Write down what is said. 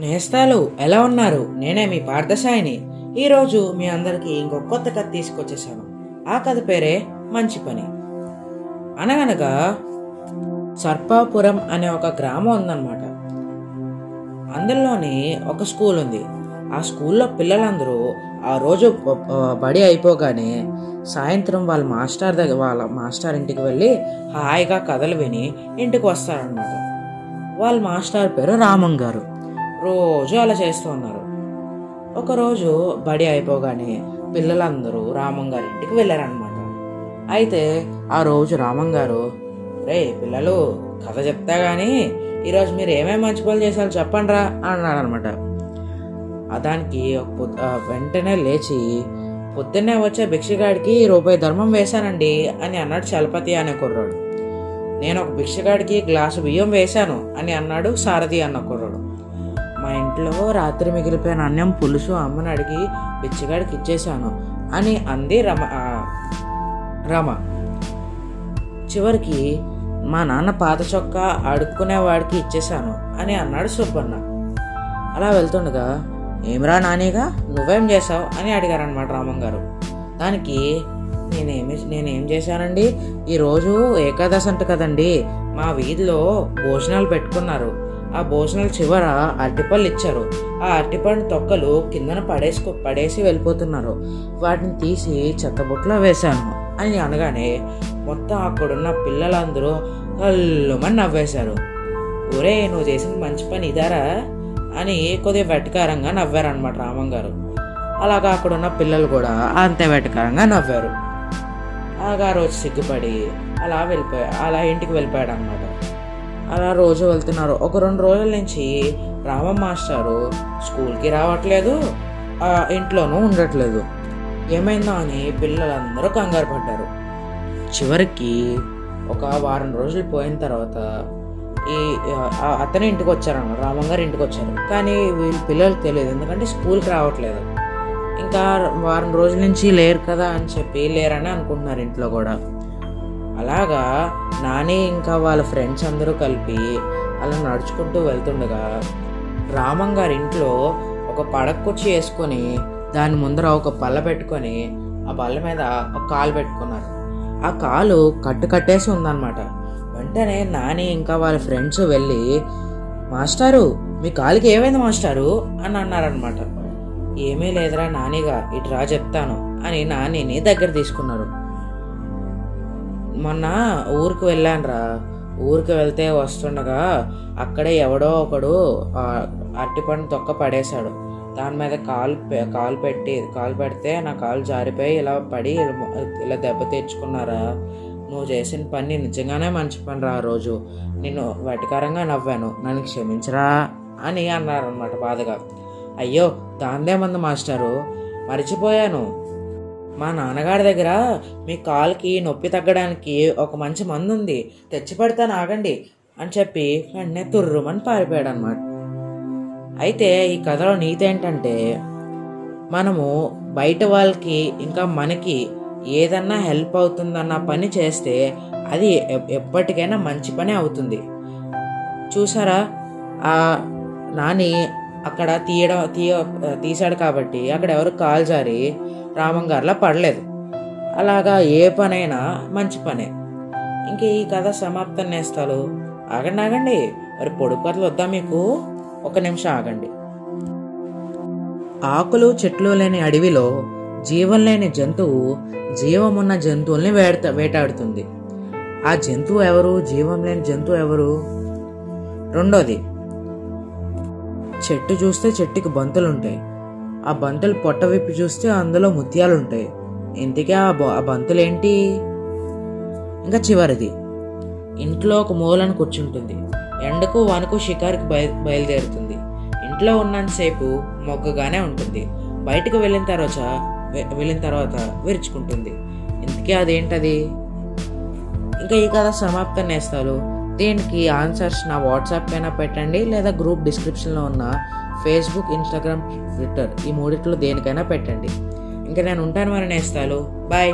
నేస్తాలు ఎలా ఉన్నారు? నేనే మీ పార్థసాయిని. ఈరోజు మీ అందరికీ ఇంకో కొత్త కథ తీసుకొచ్చేసాను ఆ కథ పేరే మంచి పని. అనగనగా సర్పాపురం అనే ఒక గ్రామం ఉందన్నమాట. అందులోని ఒక స్కూల్ ఉంది. ఆ స్కూల్లో పిల్లలందరూ ఆ రోజు బడి అయిపోగానే సాయంత్రం వాళ్ళ మాస్టర్ దగ్గర వాళ్ళ మాస్టర్ ఇంటికి వెళ్ళి హాయిగా కథలు విని ఇంటికి వస్తారనమాట వాళ్ళ మాస్టర్ పేరు రామం గారు రోజు అలా చేస్తూ ఉన్నారు. ఒకరోజు బడి అయిపోగానే పిల్లలందరూ రామం గారి ఇంటికి వెళ్ళారనమాట అయితే ఆ రోజు రామం గారు రే పిల్లలు కథ చెప్తా కానీ ఈరోజు మీరు ఏమేమి మంచి పనులు చేశారో చెప్పండి రా అన్నాడు అనమాట దానికి ఒక వెంటనే లేచి పొద్దున్నే వచ్చే భిక్షగాడికి రూపాయి ధర్మం వేశానండి అని అన్నాడు చలపతి అనే కుర్రాడు. నేను ఒక భిక్షగాడికి గ్లాసు బియ్యం వేశాను అని అన్నాడు సారథి అన్న కుర్రాడు. మా ఇంట్లో రాత్రి మిగిలిపోయిన అన్నం పులుసు అమ్మని అడిగి బిచ్చగాడికి ఇచ్చేశాను అని అంది రమ రమ. చివరికి మా నాన్న పాత చొక్కా అడుక్కునేవాడికి ఇచ్చేశాను అని అన్నాడు సుబ్బన్న. అలా వెళ్తుండగా ఏమిరా నానిగా నువ్వేం చేసావు అని అడిగారనమాట రామం గారు దానికి నేనేమి నేనేం చేశానండి? ఈరోజు ఏకాదశి అంట కదండి. మా వీధిలో భోజనాలు పెట్టుకున్నారు. ఆ భోజనాల చివర అరటిపళ్ళు ఇచ్చారు. ఆ అరటిపండు తొక్కలు కిందన పడేసుకో పడేసి వెళ్ళిపోతున్నారు. వాటిని తీసి చెత్తబుట్లో వేశాను అని అనగానే మొత్తం అక్కడున్న పిల్లలందరూ కళ్ళుమని నవ్వేశారు. ఒరే నువ్వు చేసిన మంచి పని ఇదారా? అని కొద్దిగా వెటకారంగా నవ్వారనమాట రామం గారు అలాగా అక్కడున్న పిల్లలు కూడా అంతే వెటకారంగా నవ్వారు. అలాగా ఆ రోజు సిగ్గుపడి అలా వెళ్ళిపోయా అలా ఇంటికి వెళ్ళిపోయాడు అనమాట అలా రోజు వెళ్తున్నారు. ఒక రెండు రోజుల నుంచి రామ మాస్టారు స్కూల్కి రావట్లేదు. ఆ ఇంట్లోనూ ఉండట్లేదు. ఏమైందో అని పిల్లలందరూ కంగారు పడ్డారు. చివరికి ఒక వారం రోజులు పోయిన తర్వాత ఈ అతని ఇంటికి వచ్చారన్న రామం గారు ఇంటికి వచ్చారు. కానీ వీళ్ళ పిల్లలకు తెలియదు. ఎందుకంటే స్కూల్కి రావట్లేదు. ఇంకా వారం రోజుల నుంచి లేరు కదా అని చెప్పి లేరని అనుకుంటున్నారు ఇంట్లో కూడా. అలాగా నాని ఇంకా వాళ్ళ ఫ్రెండ్స్ అందరూ కలిపి అలా నడుచుకుంటూ వెళ్తుండగా రామం గారి ఇంట్లో ఒక పడక కుర్చీ వేసుకొని దాని ముందర ఒక పళ్ళ పెట్టుకొని ఆ బల్ల మీద ఒక కాలు పెట్టుకున్నారు. ఆ కాలు కట్టు కట్టేసి ఉందన్నమాట. వెంటనే నాని ఇంకా వాళ్ళ ఫ్రెండ్స్ వెళ్ళి మాస్టారు మీ కాలుకి ఏమైంది మాస్టారు? అని అన్నారనమాట ఏమీ లేదురా నానిగా ఇటు రా చెప్తాను అని నానిని దగ్గర తీసుకున్నారు. మొన్న ఊరికి వెళ్ళానురా. ఊరికి వెళ్తే వస్తుండగా అక్కడే ఎవడో ఒకడు అరటిపండు తొక్క పడేశాడు. దాని మీద కాలు కాలు పెట్టి కాలు పెడితే నా కాలు జారిపోయి ఇలా పడి ఇలా దెబ్బ తెచ్చుకున్నారా నువ్వు చేసిన పని నిజంగానే మంచి పని రా ఆ రోజు. నేను వెటకారంగా నవ్వాను. నన్ను క్షమించరా అని అన్నారనమాట బాధగా. అయ్యో దాందేమంది మాస్టారు. మర్చిపోయాను. మా నాన్నగారి దగ్గర మీ కాలుకి నొప్పి తగ్గడానికి ఒక మంచి మందు ఉంది తెచ్చి పెడతాను ఆగండి అని చెప్పి వెంటనే తుర్రుమని పారిపోయాడు అనమాట అయితే ఈ కథలో నీతి ఏంటంటే మనము బయట వాళ్ళకి ఇంకా మనకి ఏదన్నా హెల్ప్ అవుతుందన్న పని చేస్తే అది ఎప్పటికైనా మంచి పని అవుతుంది. చూసారా? ఆ నాని అక్కడ తీయడం తీయ తీశాడు కాబట్టి అక్కడ ఎవరు కాల్ జారి రామంగారిలా పడలేదు. అలాగా ఏ పనైనా మంచి పనే. ఇంక ఈ కథ సమాప్తం నేస్తాలు. ఆగండి ఆగండి. మరి పొడుపు కథలు వద్దా మీకు? ఒక నిమిషం ఆగండి. ఆకులు చెట్లు లేని అడవిలో జీవం లేని జంతువు జీవమున్న జంతువుల్ని వేట వేటాడుతుంది. ఆ జంతువు ఎవరు? జీవం లేని జంతువు ఎవరు? రెండోది చెట్టు చూస్తే చెట్టుకి బంతులుంటాయి. ఆ బంతులు పొట్ట విప్పి చూస్తే అందులో ముత్యాలు ఉంటాయి ఇంతకీ ఆ బంతులేంటి బంతులు ఏంటి ఇంకా చివరిది. ఇంట్లో ఒక మూలన కూర్చుంటుంది. ఎండకు వనకు షికారుకు బయ బయలుదేరుతుంది. ఇంట్లో ఉన్నంతసేపు మొగ్గగానే ఉంటుంది. బయటకు వెళ్ళిన తర్వాత వెళ్ళిన తర్వాత విరుచుకుంటుంది. ఇంతకీ అదేంటది? ఇంకా ఈ కథ సమాప్తం నేస్తాలు. దీనికి ఆన్సర్స్ నా వాట్సాప్ పైన పెట్టండి లేదా గ్రూప్ డిస్క్రిప్షన్లో ఉన్న ఫేస్బుక్ ఇన్స్టాగ్రామ్ ట్విట్టర్ ఈ మూడిట్లో దేనికైనా పెట్టండి. ఇంకా నేను ఉంటాను మరి నేస్తాలు. బాయ్